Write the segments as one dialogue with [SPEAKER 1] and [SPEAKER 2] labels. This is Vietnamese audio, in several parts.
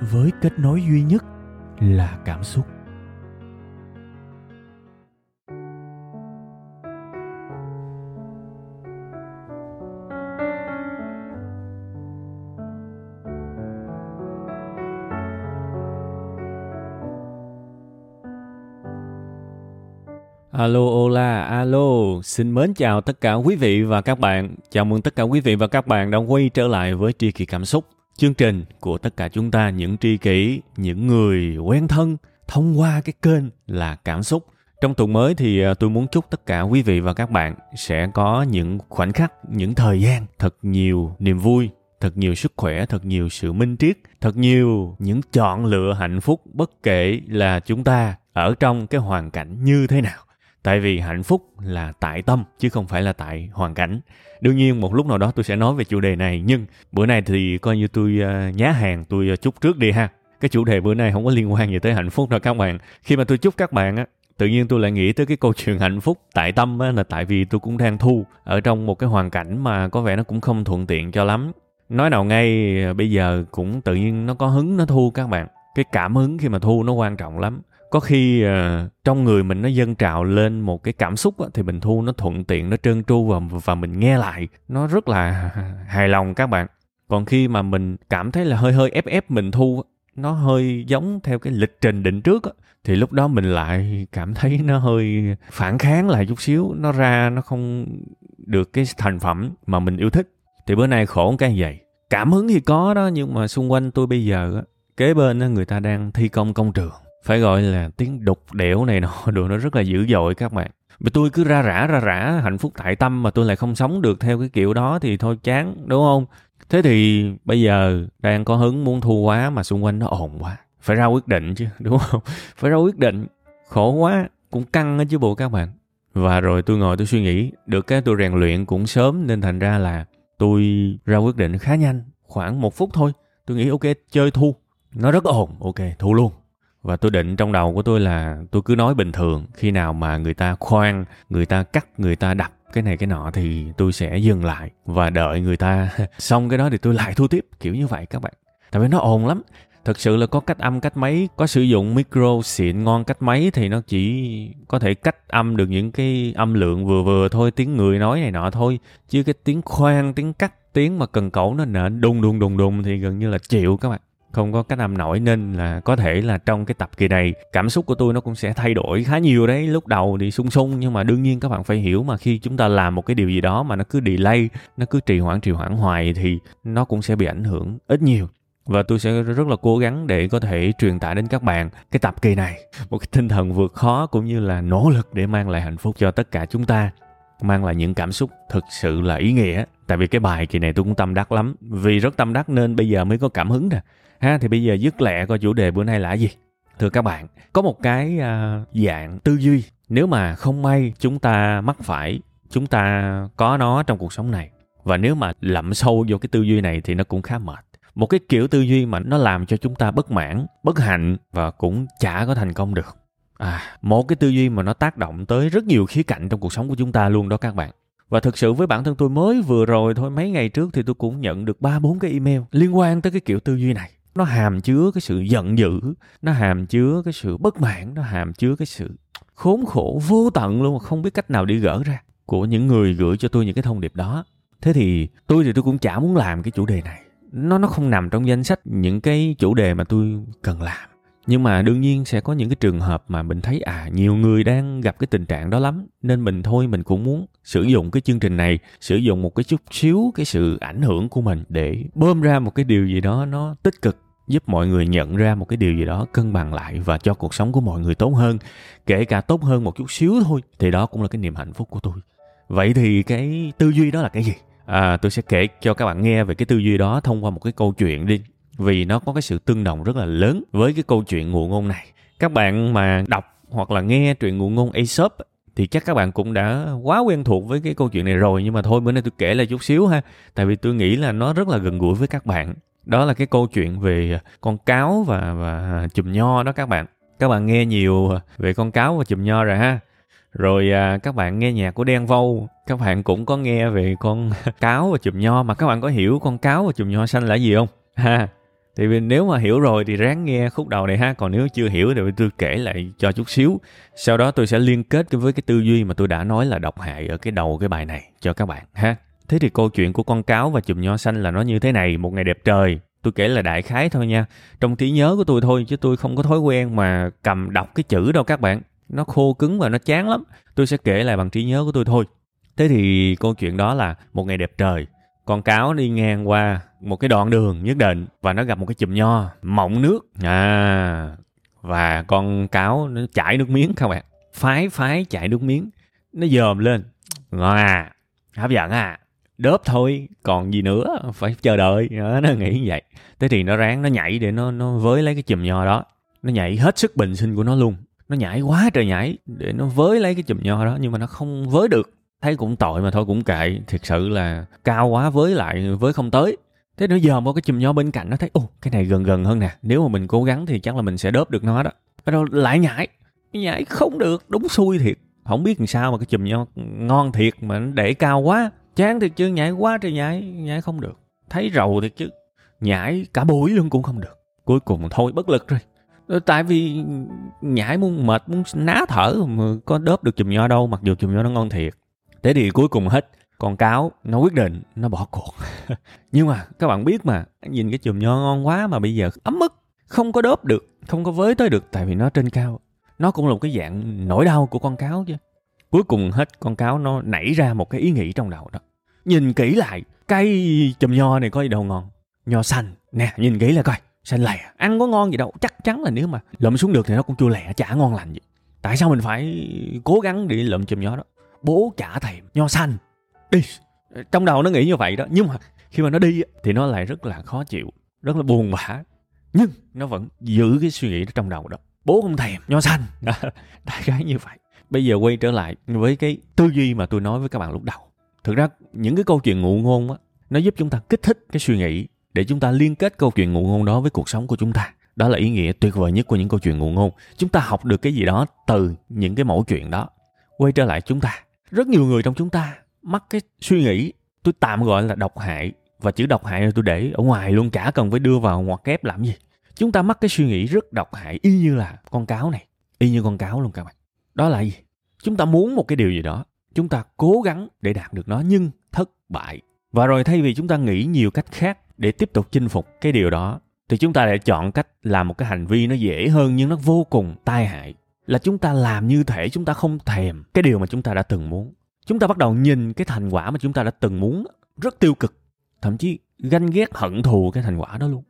[SPEAKER 1] với kết nối duy nhất là cảm xúc
[SPEAKER 2] Alo, hola, alo, xin mến chào tất cả quý vị và các bạn. Chào mừng tất cả quý vị và các bạn đã quay trở lại với Tri kỳ Cảm Xúc, chương trình của tất cả chúng ta, những tri kỷ, những người quen thân, thông qua cái kênh là Cảm Xúc. Trong tuần mới thì à, tôi muốn chúc tất cả quý vị và các bạn sẽ có những khoảnh khắc, những thời gian thật nhiều niềm vui, thật nhiều sức khỏe, thật nhiều sự minh triết, thật nhiều những chọn lựa hạnh phúc bất kể là chúng ta ở trong cái hoàn cảnh như thế nào tại vì hạnh phúc là tại tâm, chứ không phải là tại hoàn cảnh. Đương nhiên, một lúc nào đó tôi sẽ nói về chủ đề này, nhưng bữa nay thì coi như tôi à, nhá hàng, tôi à, chúc trước đi ha. Cái chủ đề bữa nay không có liên quan gì tới hạnh phúc đâu các bạn. Khi mà tôi chúc các bạn á, tự nhiên tôi lại nghĩ tới cái câu chuyện hạnh phúc tại tâm á, là tại vì tôi cũng đang thu ở trong một cái hoàn cảnh mà có vẻ nó cũng không thuận tiện cho lắm. Nói nào ngay à, bây giờ cũng tự nhiên nó có hứng nó thu các bạn. Cái cảm hứng khi mà thu nó quan trọng lắm có khi uh, trong người mình nó dâng trào lên một cái cảm xúc á, thì mình thu nó thuận tiện nó trơn tru và và mình nghe lại. Nó rất là hài lòng các bạn. Còn khi mà mình cảm thấy là hơi hơi ép ép mình thu nó hơi giống theo cái lịch trình định trước á, thì lúc đó mình lại cảm thấy nó hơi phản kháng lại chút xíu. Nó ra nó không được cái thành phẩm mà mình yêu thích. Thì bữa nay khổ cái vậy. Cảm hứng thì có đó nhưng mà xung quanh tôi bây giờ á, kế bên á, người ta đang thi công công trường phải gọi là tiếng đục đẽo này nọ, đồ nó rất là dữ dội các bạn. Mà tôi cứ ra rã ra rã, hạnh phúc tại tâm mà tôi lại không sống được theo cái kiểu đó thì thôi chán, đúng không? Thế thì bây giờ đang có hứng muốn thu quá mà xung quanh nó ồn quá. Phải ra quyết định chứ, đúng không? Phải ra quyết định. Khổ quá, cũng căng á chứ bộ các bạn. Và rồi tôi ngồi tôi suy nghĩ, được cái tôi rèn luyện cũng sớm nên thành ra là tôi ra quyết định khá nhanh, khoảng một phút thôi. Tôi nghĩ ok, chơi thu. Nó rất ồn, ok, thu luôn và tôi định trong đầu của tôi là tôi cứ nói bình thường, khi nào mà người ta khoan, người ta cắt, người ta đập cái này cái nọ thì tôi sẽ dừng lại và đợi người ta xong cái đó thì tôi lại thu tiếp, kiểu như vậy các bạn. Tại vì nó ồn lắm. Thật sự là có cách âm, cách máy, có sử dụng micro xịn ngon, cách máy thì nó chỉ có thể cách âm được những cái âm lượng vừa vừa thôi, tiếng người nói này nọ thôi. Chứ cái tiếng khoan, tiếng cắt, tiếng mà cần cẩu nó nện đùng đùng đùng đùng thì gần như là chịu các bạn không có cách âm nổi nên là có thể là trong cái tập kỳ này, cảm xúc của tôi nó cũng sẽ thay đổi khá nhiều đấy. Lúc đầu thì sung sung nhưng mà đương nhiên các bạn phải hiểu mà khi chúng ta làm một cái điều gì đó mà nó cứ delay, nó cứ trì hoãn trì hoãn hoài thì nó cũng sẽ bị ảnh hưởng ít nhiều. Và tôi sẽ rất là cố gắng để có thể truyền tải đến các bạn cái tập kỳ này một cái tinh thần vượt khó cũng như là nỗ lực để mang lại hạnh phúc cho tất cả chúng ta, mang lại những cảm xúc thực sự là ý nghĩa. Tại vì cái bài kỳ này tôi cũng tâm đắc lắm. Vì rất tâm đắc nên bây giờ mới có cảm hứng nè ha thì bây giờ dứt lẹ coi chủ đề bữa nay là gì. Thưa các bạn có một cái uh, dạng tư duy. Nếu mà không may chúng ta mắc phải chúng ta có nó trong cuộc sống này và nếu mà lậm sâu vô cái tư duy này thì nó cũng khá mệt. Một cái kiểu tư duy mà nó làm cho chúng ta bất mãn bất hạnh và cũng chả có thành công được. À một cái tư duy mà nó tác động tới rất nhiều khía cạnh trong cuộc sống của chúng ta luôn đó các bạn. Và thực sự với bản thân tôi mới vừa rồi thôi mấy ngày trước thì tôi cũng nhận được ba bốn cái email liên quan tới cái kiểu tư duy này nó hàm chứa cái sự giận dữ, nó hàm chứa cái sự bất mãn, nó hàm chứa cái sự khốn khổ vô tận luôn, mà không biết cách nào đi gỡ ra, của những người gửi cho tôi những cái thông điệp đó. Thế thì tôi thì tôi cũng chả muốn làm cái chủ đề này. Nó nó không nằm trong danh sách những cái chủ đề mà tôi cần làm nhưng mà đương nhiên sẽ có những cái trường hợp mà mình thấy à nhiều người đang gặp cái tình trạng đó lắm. Nên mình thôi, mình cũng muốn sử dụng cái chương trình này, sử dụng một cái chút xíu cái sự ảnh hưởng của mình để bơm ra một cái điều gì đó nó tích cực, giúp mọi người nhận ra một cái điều gì đó cân bằng lại và cho cuộc sống của mọi người tốt hơn. Kể cả tốt hơn một chút xíu thôi, thì đó cũng là cái niềm hạnh phúc của tôi. Vậy thì cái tư duy đó là cái gì? À tôi sẽ kể cho các bạn nghe về cái tư duy đó thông qua một cái câu chuyện đi vì nó có cái sự tương đồng rất là lớn với cái câu chuyện ngụ ngôn này. Các bạn mà đọc hoặc là nghe truyện ngụ ngôn Aesop thì chắc các bạn cũng đã quá quen thuộc với cái câu chuyện này rồi nhưng mà thôi bữa nay tôi kể lại chút xíu ha tại vì tôi nghĩ là nó rất là gần gũi với các bạn. Đó là cái câu chuyện về con cáo và và chùm nho đó các bạn. Các bạn nghe nhiều về con cáo và chùm nho rồi ha. Rồi à, các bạn nghe nhạc của đen vâu các bạn cũng có nghe về con cáo và chùm nho mà các bạn có hiểu con cáo và chùm nho xanh là gì không? Ha thì nếu mà hiểu rồi thì ráng nghe khúc đầu này ha. Còn nếu chưa hiểu thì tôi kể lại cho chút xíu. Sau đó tôi sẽ liên kết với cái tư duy mà tôi đã nói là độc hại ở cái đầu cái bài này cho các bạn ha. Thế thì câu chuyện của con cáo và chùm nho xanh là nó như thế này. Một ngày đẹp trời, tôi kể là đại khái thôi nha. Trong trí nhớ của tôi thôi, chứ tôi không có thói quen mà cầm đọc cái chữ đâu các bạn. Nó khô cứng và nó chán lắm. Tôi sẽ kể lại bằng trí nhớ của tôi thôi. Thế thì câu chuyện đó là một ngày đẹp trời con cáo đi ngang qua một cái đoạn đường nhất định và nó gặp một cái chùm nho mọng nước. À và con cáo nó chảy nước miếng các bạn. Phái phái chảy nước miếng. Nó dòm lên. Ngon à hấp dẫn à. Đớp thôi còn gì nữa phải chờ đợi. Đó, nó nghĩ như vậy. Thế thì nó ráng nó nhảy để nó nó với lấy cái chùm nho đó. Nó nhảy hết sức bình sinh của nó luôn. Nó nhảy quá trời nhảy để nó với lấy cái chùm nho đó nhưng mà nó không với được thấy cũng tội mà thôi, cũng kệ. Thiệt sự là cao quá với lại, với không tới. Thế nữa giờ một cái chùm nho bên cạnh nó thấy ô cái này gần gần hơn nè. Nếu mà mình cố gắng thì chắc là mình sẽ đớp được nó đó. Rồi lại nhảy. Nhảy không được, đúng xui thiệt. Không biết làm sao mà cái chùm nho ngon thiệt mà nó để cao quá. Chán thiệt chứ, nhảy quá trời nhảy nhảy không được. Thấy rầu thiệt chứ, nhảy cả buổi luôn cũng không được. Cuối cùng thôi, bất lực rồi. Ờ, tại vì nhảy muốn mệt, muốn ná thở mà có đớp được chùm nho đâu, mặc dù chùm nho nó ngon thiệt thế thì cuối cùng hết, con cáo nó quyết định nó bỏ cuộc. Nhưng mà các bạn biết mà, nhìn cái chùm nho ngon quá mà bây giờ ấm ức, không có đớp được, không có với tới được tại vì nó trên cao. Nó cũng là một cái dạng nỗi đau của con cáo chứ. Cuối cùng hết, con cáo nó nảy ra một cái ý nghĩ trong đầu đó. Nhìn kỹ lại cây chùm nho này có gì đâu ngon. Nho xanh. Nè, nhìn kỹ lại coi, xanh lè. Ăn có ngon gì đâu, chắc chắn là nếu mà lượm xuống được thì nó cũng chua lè, chả ngon lành gì. Tại sao mình phải cố gắng để lượm chùm nho đó? Bố chả thèm nho xanh đi. Trong đầu nó nghĩ như vậy đó nhưng mà khi mà nó đi thì nó lại rất là khó chịu rất là buồn bã. Nhưng nó vẫn giữ cái suy nghĩ đó trong đầu đó. Bố không thèm nho xanh đại khái như vậy. Bây giờ quay trở lại với cái tư duy mà tôi nói với các bạn lúc đầu. Thực ra những cái câu chuyện ngụ ngôn á nó giúp chúng ta kích thích cái suy nghĩ để chúng ta liên kết câu chuyện ngụ ngôn đó với cuộc sống của chúng ta. Đó là ý nghĩa tuyệt vời nhất của những câu chuyện ngụ ngôn. Chúng ta học được cái gì đó từ những cái mẫu chuyện đó. Quay trở lại chúng ta rất nhiều người trong chúng ta mắc cái suy nghĩ, tôi tạm gọi là độc hại, và chữ độc hại là tôi để ở ngoài luôn, chả cần phải đưa vào ngoặc kép làm gì. Chúng ta mắc cái suy nghĩ rất độc hại, y như là con cáo này, y như con cáo luôn các bạn. Đó là gì? Chúng ta muốn một cái điều gì đó, chúng ta cố gắng để đạt được nó, nhưng thất bại. Và rồi thay vì chúng ta nghĩ nhiều cách khác để tiếp tục chinh phục cái điều đó, thì chúng ta lại chọn cách làm một cái hành vi nó dễ hơn nhưng nó vô cùng tai hại là chúng ta làm như thể chúng ta không thèm cái điều mà chúng ta đã từng muốn. Chúng ta bắt đầu nhìn cái thành quả mà chúng ta đã từng muốn, rất tiêu cực, thậm chí ganh ghét, hận thù cái thành quả đó luôn.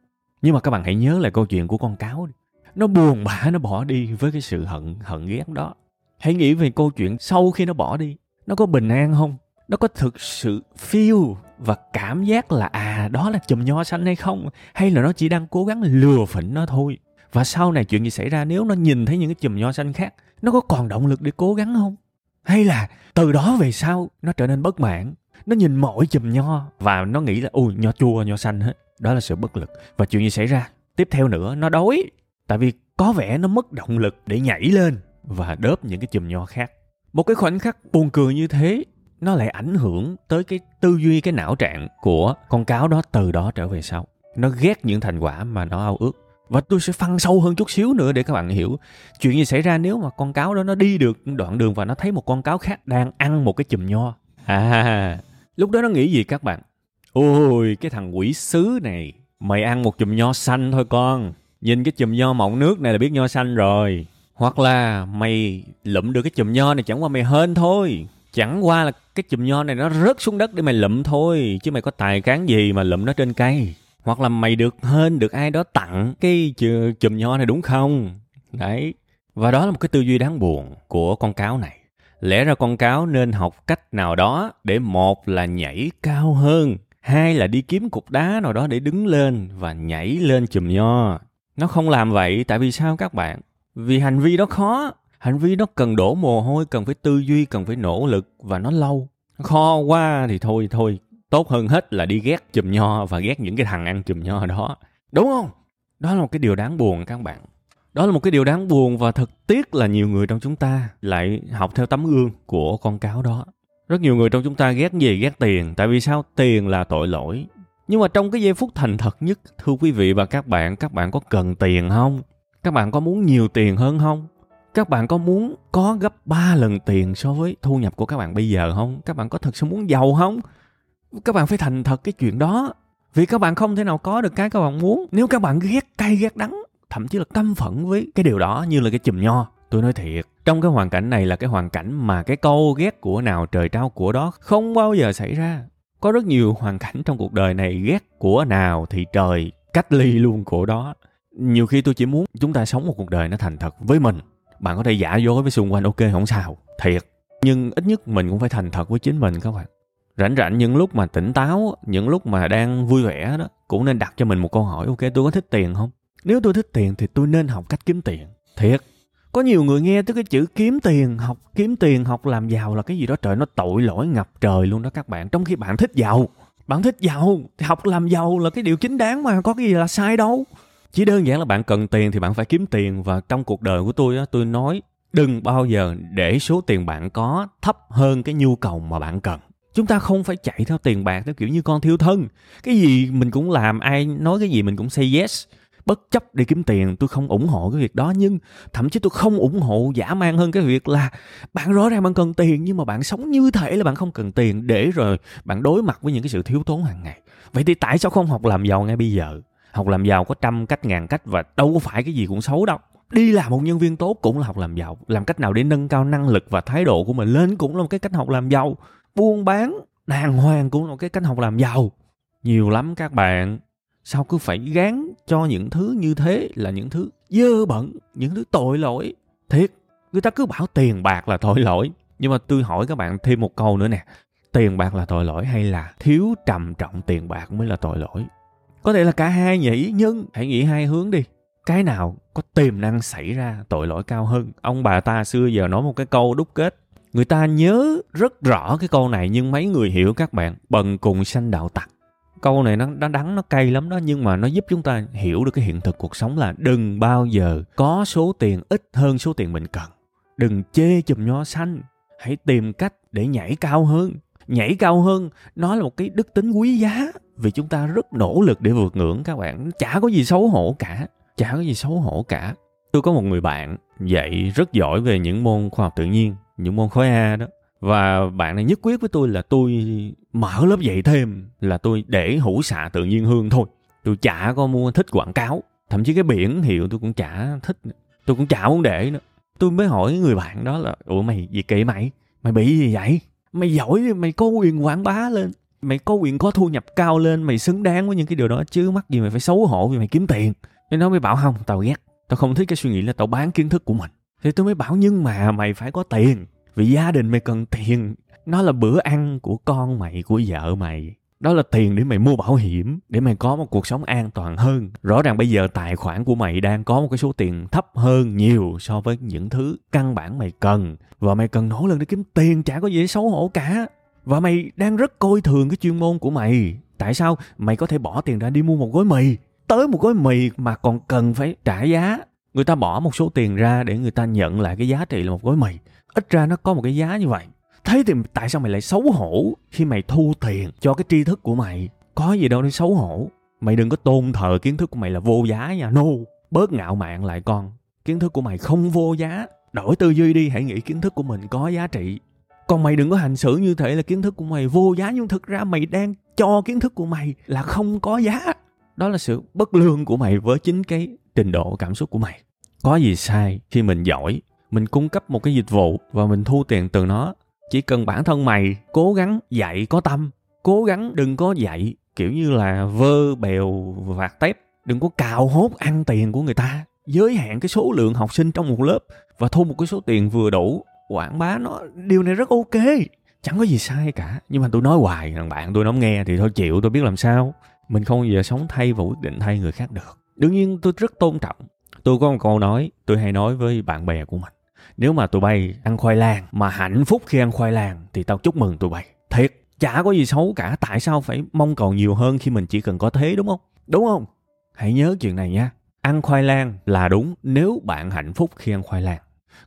[SPEAKER 2] Nhưng mà các bạn hãy nhớ lại câu chuyện của con cáo đi. Nó buồn bã, nó bỏ đi với cái sự hận hận ghét đó. Hãy nghĩ về câu chuyện sau khi nó bỏ đi. Nó có bình an không? Nó có thực sự feel và cảm giác là à đó là chùm nho xanh hay không? Hay là nó chỉ đang cố gắng lừa phỉnh nó thôi? Và sau này chuyện gì xảy ra, nếu nó nhìn thấy những cái chùm nho xanh khác, nó có còn động lực để cố gắng không? Hay là từ đó về sau, nó trở nên bất mãn? Nó nhìn mỗi chùm nho và nó nghĩ là ui nho chua, nho xanh hết. Đó là sự bất lực. Và chuyện gì xảy ra? Tiếp theo nữa, nó đói. Tại vì có vẻ nó mất động lực để nhảy lên và đớp những cái chùm nho khác. Một cái khoảnh khắc buồn cười như thế, nó lại ảnh hưởng tới cái tư duy, cái não trạng của con cáo đó từ đó trở về sau. Nó ghét những thành quả mà nó ao ước và tôi sẽ phân sâu hơn chút xíu nữa để các bạn hiểu chuyện gì xảy ra nếu mà con cáo đó nó đi được đoạn đường và nó thấy một con cáo khác đang ăn một cái chùm nho. À lúc đó nó nghĩ gì các bạn? Ôi, cái thằng quỷ sứ này, mày ăn một chùm nho xanh thôi con. Nhìn cái chùm nho mọng nước này là biết nho xanh rồi. Hoặc là mày lụm được cái chùm nho này chẳng qua mày hên thôi. Chẳng qua là cái chùm nho này nó rớt xuống đất để mày lụm thôi, chứ mày có tài cán gì mà lụm nó trên cây hoặc là mày được hên, được ai đó tặng cái chùm nho này đúng không? Đấy. Và đó là một cái tư duy đáng buồn của con cáo này. Lẽ ra con cáo nên học cách nào đó để một là nhảy cao hơn, hai là đi kiếm cục đá nào đó để đứng lên và nhảy lên chùm nho. Nó không làm vậy tại vì sao các bạn? Vì hành vi đó khó. Hành vi đó cần đổ mồ hôi, cần phải tư duy, cần phải nỗ lực và nó lâu. Khó quá thì thôi thôi tốt hơn hết là đi ghét chùm nho và ghét những cái thằng ăn chùm nho đó. Đúng không? Đó là một cái điều đáng buồn các bạn. Đó là một cái điều đáng buồn và thật tiếc là nhiều người trong chúng ta lại học theo tấm gương của con cáo đó. Rất nhiều người trong chúng ta ghét gì? Ghét tiền. Tại vì sao? Tiền là tội lỗi. Nhưng mà trong cái giây phút thành thật nhất, thưa quý vị và các bạn các bạn có cần tiền không? Các bạn có muốn nhiều tiền hơn không? Các bạn có muốn có gấp 3 lần tiền so với thu nhập của các bạn bây giờ không? Các bạn có thật sự muốn giàu không? Các bạn phải thành thật cái chuyện đó. Vì các bạn không thể nào có được cái các bạn muốn. Nếu các bạn ghét cay, ghét đắng, thậm chí là căm phẫn với cái điều đó như là cái chùm nho, tôi nói thiệt, trong cái hoàn cảnh này là cái hoàn cảnh mà cái câu ghét của nào trời trao của đó không bao giờ xảy ra. Có rất nhiều hoàn cảnh trong cuộc đời này ghét của nào thì trời, cách ly luôn của đó. Nhiều khi tôi chỉ muốn chúng ta sống một cuộc đời nó thành thật với mình. Bạn có thể giả dối với xung quanh, ok, không sao, thiệt. Nhưng ít nhất mình cũng phải thành thật với chính mình các bạn rảnh rảnh những lúc mà tỉnh táo, những lúc mà đang vui vẻ đó, cũng nên đặt cho mình một câu hỏi, ok, tôi có thích tiền không? Nếu tôi thích tiền thì tôi nên học cách kiếm tiền. Thiệt, có nhiều người nghe tới cái chữ kiếm tiền, học kiếm tiền, học làm giàu là cái gì đó, trời, nó tội lỗi ngập trời luôn đó các bạn. Trong khi bạn thích giàu, bạn thích giàu thì học làm giàu là cái điều chính đáng mà, có cái gì là sai đâu. Chỉ đơn giản là bạn cần tiền thì bạn phải kiếm tiền và trong cuộc đời của tôi á, tôi nói đừng bao giờ để số tiền bạn có thấp hơn cái nhu cầu mà bạn cần chúng ta không phải chạy theo tiền bạc theo kiểu như con thiếu thân. Cái gì mình cũng làm, ai nói cái gì mình cũng say yes. Bất chấp để kiếm tiền, tôi không ủng hộ cái việc đó, nhưng thậm chí tôi không ủng hộ giả mang hơn cái việc là bạn rõ ràng bạn cần tiền, nhưng mà bạn sống như thể là bạn không cần tiền để rồi bạn đối mặt với những cái sự thiếu thốn hàng ngày. Vậy thì tại sao không học làm giàu ngay bây giờ? Học làm giàu có trăm cách, ngàn cách và đâu có phải cái gì cũng xấu đâu. Đi làm một nhân viên tốt cũng là học làm giàu. Làm cách nào để nâng cao năng lực và thái độ của mình lên cũng là một cái cách học làm giàu buôn bán, đàng hoàng cũng là một cái cách học làm giàu. Nhiều lắm các bạn. Sao cứ phải gán cho những thứ như thế là những thứ dơ bẩn, những thứ tội lỗi? Thiệt, người ta cứ bảo tiền bạc là tội lỗi. Nhưng mà tôi hỏi các bạn thêm một câu nữa nè. Tiền bạc là tội lỗi hay là thiếu trầm trọng tiền bạc mới là tội lỗi? Có thể là cả hai nhỉ nhưng hãy nghĩ hai hướng đi. Cái nào có tiềm năng xảy ra tội lỗi cao hơn? Ông bà ta xưa giờ nói một cái câu đúc kết người ta nhớ rất rõ cái câu này nhưng mấy người hiểu các bạn. Bần cùng sanh đạo tặc. Câu này nó, nó đắng nó cay lắm đó nhưng mà nó giúp chúng ta hiểu được cái hiện thực cuộc sống là đừng bao giờ có số tiền ít hơn số tiền mình cần. Đừng chê chùm nho xanh. Hãy tìm cách để nhảy cao hơn. Nhảy cao hơn nó là một cái đức tính quý giá. Vì chúng ta rất nỗ lực để vượt ngưỡng các bạn. Chả có gì xấu hổ cả. Chả có gì xấu hổ cả. Tôi có một người bạn dạy rất giỏi về những môn khoa học tự nhiên những môn khối A đó. Và bạn này nhất quyết với tôi là tôi mở lớp dạy thêm, là tôi để hữu xạ tự nhiên hương thôi. Tôi chả có mua thích quảng cáo. Thậm chí cái biển hiệu tôi cũng chả thích tôi cũng chả muốn để nữa. Tôi mới hỏi người bạn đó là, ủa mày, gì kệ mày? Mày bị gì vậy? Mày giỏi, mày có quyền quảng bá lên. Mày có quyền có thu nhập cao lên, mày xứng đáng với những cái điều đó, chứ mắc gì mày phải xấu hổ vì mày kiếm tiền. Nên nó mới bảo, không, tao ghét. Tao không thích cái suy nghĩ là tao bán kiến thức của mình thì tôi mới bảo, nhưng mà mày phải có tiền, vì gia đình mày cần tiền. Nó là bữa ăn của con mày, của vợ mày. Đó là tiền để mày mua bảo hiểm, để mày có một cuộc sống an toàn hơn. Rõ ràng bây giờ tài khoản của mày đang có một cái số tiền thấp hơn nhiều so với những thứ căn bản mày cần. Và mày cần nỗ lực để kiếm tiền, chả có gì để xấu hổ cả. Và mày đang rất coi thường cái chuyên môn của mày. Tại sao mày có thể bỏ tiền ra đi mua một gói mì? Tới một gói mì mà còn cần phải trả giá người ta bỏ một số tiền ra để người ta nhận lại cái giá trị là một gói mì. Ít ra nó có một cái giá như vậy. Thế thì tại sao mày lại xấu hổ khi mày thu tiền cho cái tri thức của mày? Có gì đâu để xấu hổ. Mày đừng có tôn thờ kiến thức của mày là vô giá nha. No, bớt ngạo mạn lại con. Kiến thức của mày không vô giá. Đổi tư duy đi, hãy nghĩ kiến thức của mình có giá trị. Còn mày đừng có hành xử như thể là kiến thức của mày vô giá, nhưng thực ra mày đang cho kiến thức của mày là không có giá đó là sự bất lương của mày với chính cái trình độ cảm xúc của mày. Có gì sai khi mình giỏi, mình cung cấp một cái dịch vụ và mình thu tiền từ nó. Chỉ cần bản thân mày cố gắng dạy có tâm, cố gắng đừng có dạy kiểu như là vơ bèo vạt tép, đừng có cào hốt ăn tiền của người ta. Giới hạn cái số lượng học sinh trong một lớp và thu một cái số tiền vừa đủ, quảng bá nó, điều này rất ok. Chẳng có gì sai cả, nhưng mà tôi nói hoài, thằng bạn tôi nó không nghe thì thôi chịu tôi biết làm sao mình không bao giờ sống thay và quyết định thay người khác được. Đương nhiên, tôi rất tôn trọng. Tôi có một câu nói, tôi hay nói với bạn bè của mình. Nếu mà tụi bay ăn khoai lang, mà hạnh phúc khi ăn khoai lang, thì tao chúc mừng tụi bay. Thiệt, chả có gì xấu cả. Tại sao phải mong cầu nhiều hơn khi mình chỉ cần có thế, đúng không? Đúng không? Hãy nhớ chuyện này nha. Ăn khoai lang là đúng nếu bạn hạnh phúc khi ăn khoai lang.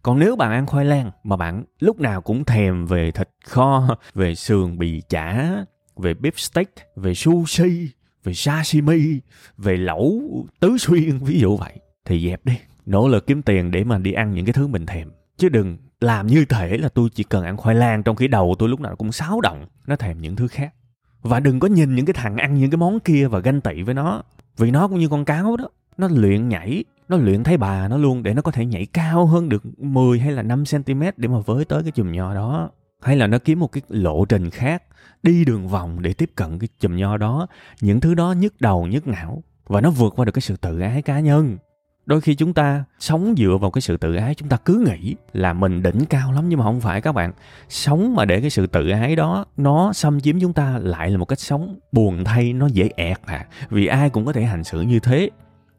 [SPEAKER 2] Còn nếu bạn ăn khoai lang mà bạn lúc nào cũng thèm về thịt kho, về sườn bì chả, về beef steak, về sushi về sashimi về lẩu tứ xuyên, ví dụ vậy. Thì dẹp đi, nỗ lực kiếm tiền để mà đi ăn những cái thứ mình thèm. Chứ đừng làm như thể là tôi chỉ cần ăn khoai lang trong khi đầu tôi lúc nào cũng xáo động, nó thèm những thứ khác. Và đừng có nhìn những cái thằng ăn những cái món kia và ganh tị với nó, vì nó cũng như con cáo đó. Nó luyện nhảy, nó luyện thấy bà nó luôn để nó có thể nhảy cao hơn được 10 hay là 5 cm để mà với tới cái chùm nho đó hay là nó kiếm một cái lộ trình khác, đi đường vòng để tiếp cận cái chùm nho đó. Những thứ đó nhức đầu, nhức não. Và nó vượt qua được cái sự tự ái cá nhân. Đôi khi chúng ta sống dựa vào cái sự tự ái, chúng ta cứ nghĩ là mình đỉnh cao lắm, nhưng mà không phải các bạn. Sống mà để cái sự tự ái đó, nó xâm chiếm chúng ta lại là một cách sống buồn thay, nó dễ ẹt à. Vì ai cũng có thể hành xử như thế.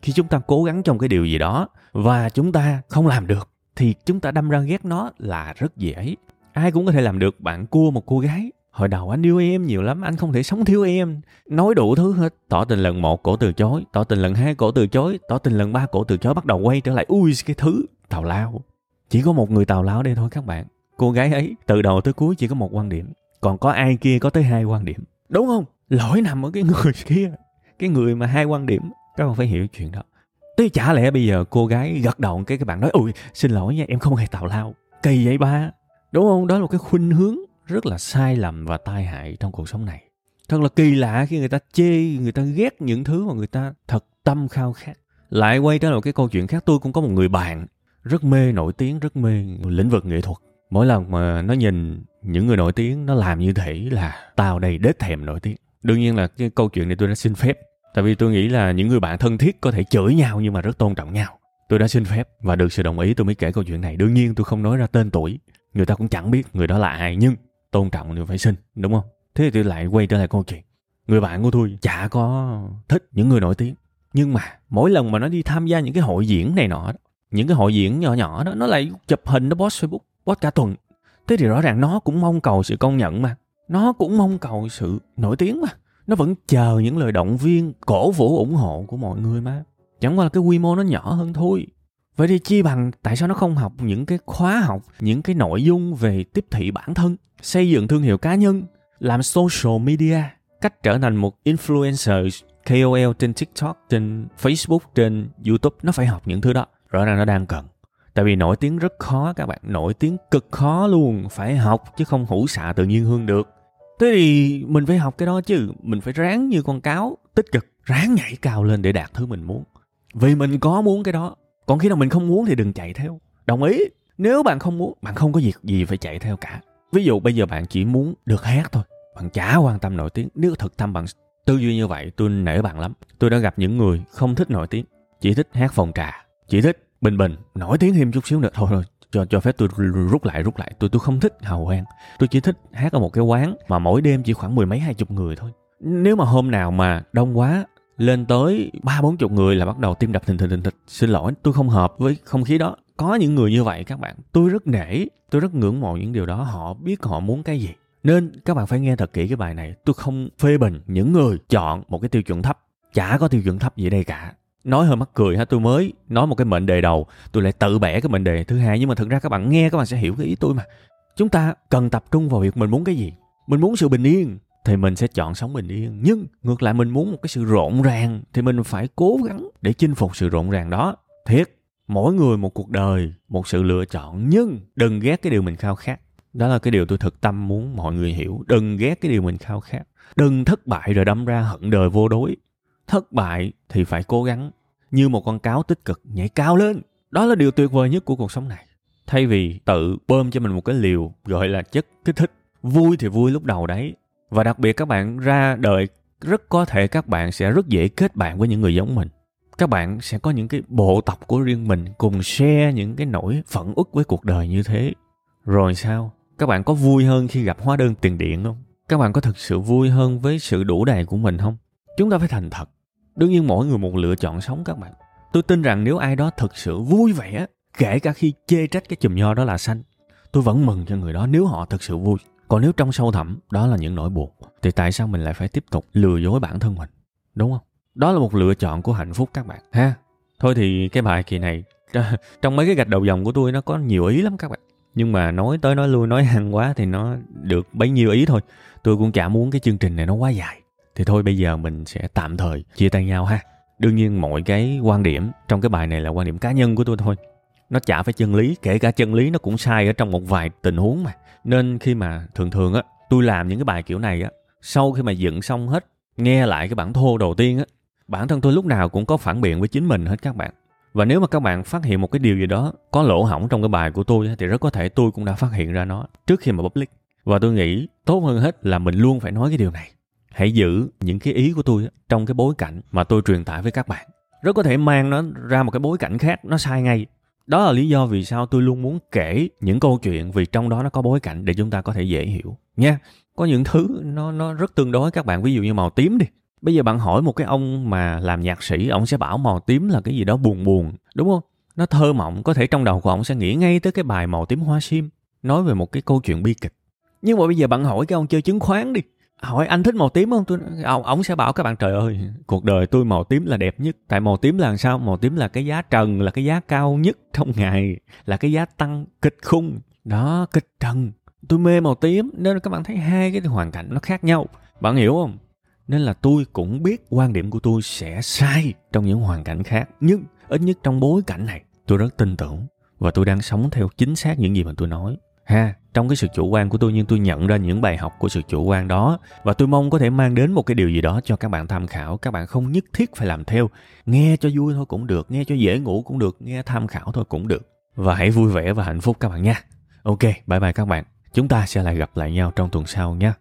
[SPEAKER 2] Khi chúng ta cố gắng trong cái điều gì đó và chúng ta không làm được, thì chúng ta đâm ra ghét nó là rất dễ ai cũng có thể làm được, bạn cua một cô gái. Hồi đầu anh yêu em nhiều lắm, anh không thể sống thiếu em. Nói đủ thứ hết. Tỏ tình lần một, cổ từ chối. Tỏ tình lần hai, cổ từ chối. Tỏ tình lần ba, cổ từ chối. Bắt đầu quay trở lại, ui, cái thứ, tào lao. Chỉ có một người tào lao đây thôi các bạn. Cô gái ấy, từ đầu tới cuối chỉ có một quan điểm. Còn có ai kia có tới hai quan điểm. Đúng không? Lỗi nằm ở cái người kia. Cái người mà hai quan điểm. Các bạn phải hiểu chuyện đó. Thế chả lẽ bây giờ cô gái gật đầu cái các bạn nói ui xin lỗi nha, em không hề tào lao. Kỳ vậy ba đúng không? Đó là một cái khuynh hướng rất là sai lầm và tai hại trong cuộc sống này. Thật là kỳ lạ khi người ta chê, người ta ghét những thứ mà người ta thật tâm khao khát. Lại quay trở lại cái câu chuyện khác, tôi cũng có một người bạn rất mê nổi tiếng, rất mê lĩnh vực nghệ thuật. Mỗi lần mà nó nhìn những người nổi tiếng, nó làm như thể là tao đây đết thèm nổi tiếng. Đương nhiên là cái câu chuyện này tôi đã xin phép. Tại vì tôi nghĩ là những người bạn thân thiết có thể chửi nhau nhưng mà rất tôn trọng nhau. Tôi đã xin phép và được sự đồng ý tôi mới kể câu chuyện này. Đương nhiên tôi không nói ra tên tuổi người ta cũng chẳng biết người đó là ai, nhưng tôn trọng thì phải xin đúng không? Thế thì tôi lại quay trở lại câu chuyện. Người bạn của tôi chả có thích những người nổi tiếng, nhưng mà mỗi lần mà nó đi tham gia những cái hội diễn này nọ những cái hội diễn nhỏ nhỏ đó, nó lại chụp hình, nó post facebook, post cả tuần. Thế thì rõ ràng nó cũng mong cầu sự công nhận mà. Nó cũng mong cầu sự nổi tiếng mà. Nó vẫn chờ những lời động viên cổ vũ ủng hộ của mọi người mà. Chẳng qua là cái quy mô nó nhỏ hơn thôi vậy thì chi bằng tại sao nó không học những cái khóa học những cái nội dung về tiếp thị bản thân xây dựng thương hiệu cá nhân làm social media cách trở thành một influencer KOL trên TikTok, trên Facebook, trên YouTube nó phải học những thứ đó. Rõ ràng nó đang cần. Tại vì nổi tiếng rất khó các bạn, nổi tiếng cực khó luôn, phải học chứ không hữu xạ tự nhiên hương được. Thế thì mình phải học cái đó chứ, mình phải ráng như con cáo, tích cực, ráng nhảy cao lên để đạt thứ mình muốn. Vì mình có muốn cái đó, còn khi nào mình không muốn thì đừng chạy theo. Đồng ý, nếu bạn không muốn, bạn không có việc gì phải chạy theo cả. Ví dụ bây giờ bạn chỉ muốn được hát thôi, bạn chả quan tâm nổi tiếng. Nếu thực tâm bạn tư duy như vậy, tôi nể bạn lắm. Tôi đã gặp những người không thích nổi tiếng, chỉ thích hát phòng trà, chỉ thích bình bình, nổi tiếng thêm chút xíu nữa thôi rồi cho cho phép tôi rút lại rút lại tôi tôi không thích hào hoang tôi chỉ thích hát ở một cái quán mà mỗi đêm chỉ khoảng mười mấy hai chục người thôi nếu mà hôm nào mà đông quá lên tới ba bốn chục người là bắt đầu tim đập thình thình thình thịch. Xin lỗi, tôi không hợp với không khí đó. Có những người như vậy các bạn, tôi rất nể. Tôi rất ngưỡng mộ những điều đó. Họ biết họ muốn cái gì. Nên các bạn phải nghe thật kỹ cái bài này. Tôi không phê bình những người chọn một cái tiêu chuẩn thấp. Chả có tiêu chuẩn thấp gì đây cả. Nói hơi mắc cười ha, tôi mới nói một cái mệnh đề đầu. Tôi lại tự bẻ cái mệnh đề thứ hai. Nhưng mà thực ra các bạn nghe các bạn sẽ hiểu cái ý tôi mà. Chúng ta cần tập trung vào việc mình muốn cái gì. Mình muốn sự bình yên thì mình sẽ chọn sống bình yên. Nhưng ngược lại mình muốn một cái sự rộn ràng, thì mình phải cố gắng để chinh phục sự rộn ràng đó. Thiệt, mỗi người một cuộc đời, một sự lựa chọn, nhưng đừng ghét cái điều mình khao khát. Đó là cái điều tôi thực tâm muốn mọi người hiểu. Đừng ghét cái điều mình khao khát. Đừng thất bại rồi đâm ra hận đời vô đối. Thất bại thì phải cố gắng như một con cáo tích cực nhảy cao lên. Đó là điều tuyệt vời nhất của cuộc sống này. Thay vì tự bơm cho mình một cái liều gọi là chất kích thích, vui thì vui lúc đầu đấy và đặc biệt các bạn ra đời rất có thể các bạn sẽ rất dễ kết bạn với những người giống mình. Các bạn sẽ có những cái bộ tộc của riêng mình cùng share những cái nỗi phẫn uất với cuộc đời như thế. Rồi sao? Các bạn có vui hơn khi gặp hóa đơn tiền điện không? Các bạn có thực sự vui hơn với sự đủ đầy của mình không? Chúng ta phải thành thật. Đương nhiên mỗi người một lựa chọn sống các bạn. Tôi tin rằng nếu ai đó thực sự vui vẻ, kể cả khi chê trách cái chùm nho đó là xanh, tôi vẫn mừng cho người đó nếu họ thực sự vui còn nếu trong sâu thẳm, đó là những nỗi buồn, thì tại sao mình lại phải tiếp tục lừa dối bản thân mình? Đúng không? Đó là một lựa chọn của hạnh phúc các bạn, ha? Thôi thì cái bài kỳ này, trong mấy cái gạch đầu dòng của tôi nó có nhiều ý lắm các bạn. Nhưng mà nói tới nói lui, nói hăng quá thì nó được bấy nhiêu ý thôi. Tôi cũng chả muốn cái chương trình này nó quá dài. Thì thôi, bây giờ mình sẽ tạm thời chia tay nhau, ha? Đương nhiên mọi cái quan điểm trong cái bài này là quan điểm cá nhân của tôi thôi nó chả phải chân lý, kể cả chân lý nó cũng sai ở trong một vài tình huống mà. Nên khi mà thường thường á, tôi làm những cái bài kiểu này á, sau khi mà dựng xong hết, nghe lại cái bản thô đầu tiên á, bản thân tôi lúc nào cũng có phản biện với chính mình hết các bạn. Và nếu mà các bạn phát hiện một cái điều gì đó có lỗ hỏng trong cái bài của tôi thì rất có thể tôi cũng đã phát hiện ra nó trước khi mà public. Và tôi nghĩ tốt hơn hết là mình luôn phải nói cái điều này. Hãy giữ những cái ý của tôi trong cái bối cảnh mà tôi truyền tải với các bạn. Rất có thể mang nó ra một cái bối cảnh khác, nó sai ngay đó là lý do vì sao tôi luôn muốn kể những câu chuyện vì trong đó nó có bối cảnh để chúng ta có thể dễ hiểu. Nha, có những thứ nó nó rất tương đối. Các bạn ví dụ như màu tím đi. Bây giờ bạn hỏi một cái ông mà làm nhạc sĩ, ông sẽ bảo màu tím là cái gì đó buồn buồn, đúng không? Nó thơ mộng, có thể trong đầu của ông sẽ nghĩ ngay tới cái bài màu tím hoa sim, nói về một cái câu chuyện bi kịch. Nhưng mà bây giờ bạn hỏi cái ông chơi chứng khoán đi hỏi anh thích màu tím không? Tôi ông ông sẽ bảo các bạn, trời ơi, cuộc đời tôi màu tím là đẹp nhất. Tại màu tím là sao? Màu tím là cái giá trần, là cái giá cao nhất trong ngày, là cái giá tăng kịch khung. Đó, kịch trần. Tôi mê màu tím, nên các bạn thấy hai cái hoàn cảnh nó khác nhau. Bạn hiểu không? Nên là tôi cũng biết quan điểm của tôi sẽ sai trong những hoàn cảnh khác, nhưng ít nhất trong bối cảnh này, tôi rất tin tưởng và tôi đang sống theo chính xác những gì mà tôi nói. Ha trong cái sự chủ quan của tôi, nhưng tôi nhận ra những bài học của sự chủ quan đó. Và tôi mong có thể mang đến một cái điều gì đó cho các bạn tham khảo. Các bạn không nhất thiết phải làm theo. Nghe cho vui thôi cũng được, nghe cho dễ ngủ cũng được, nghe tham khảo thôi cũng được. Và hãy vui vẻ và hạnh phúc các bạn nha. Ok, bye bye các bạn. Chúng ta sẽ lại gặp lại nhau trong tuần sau nhé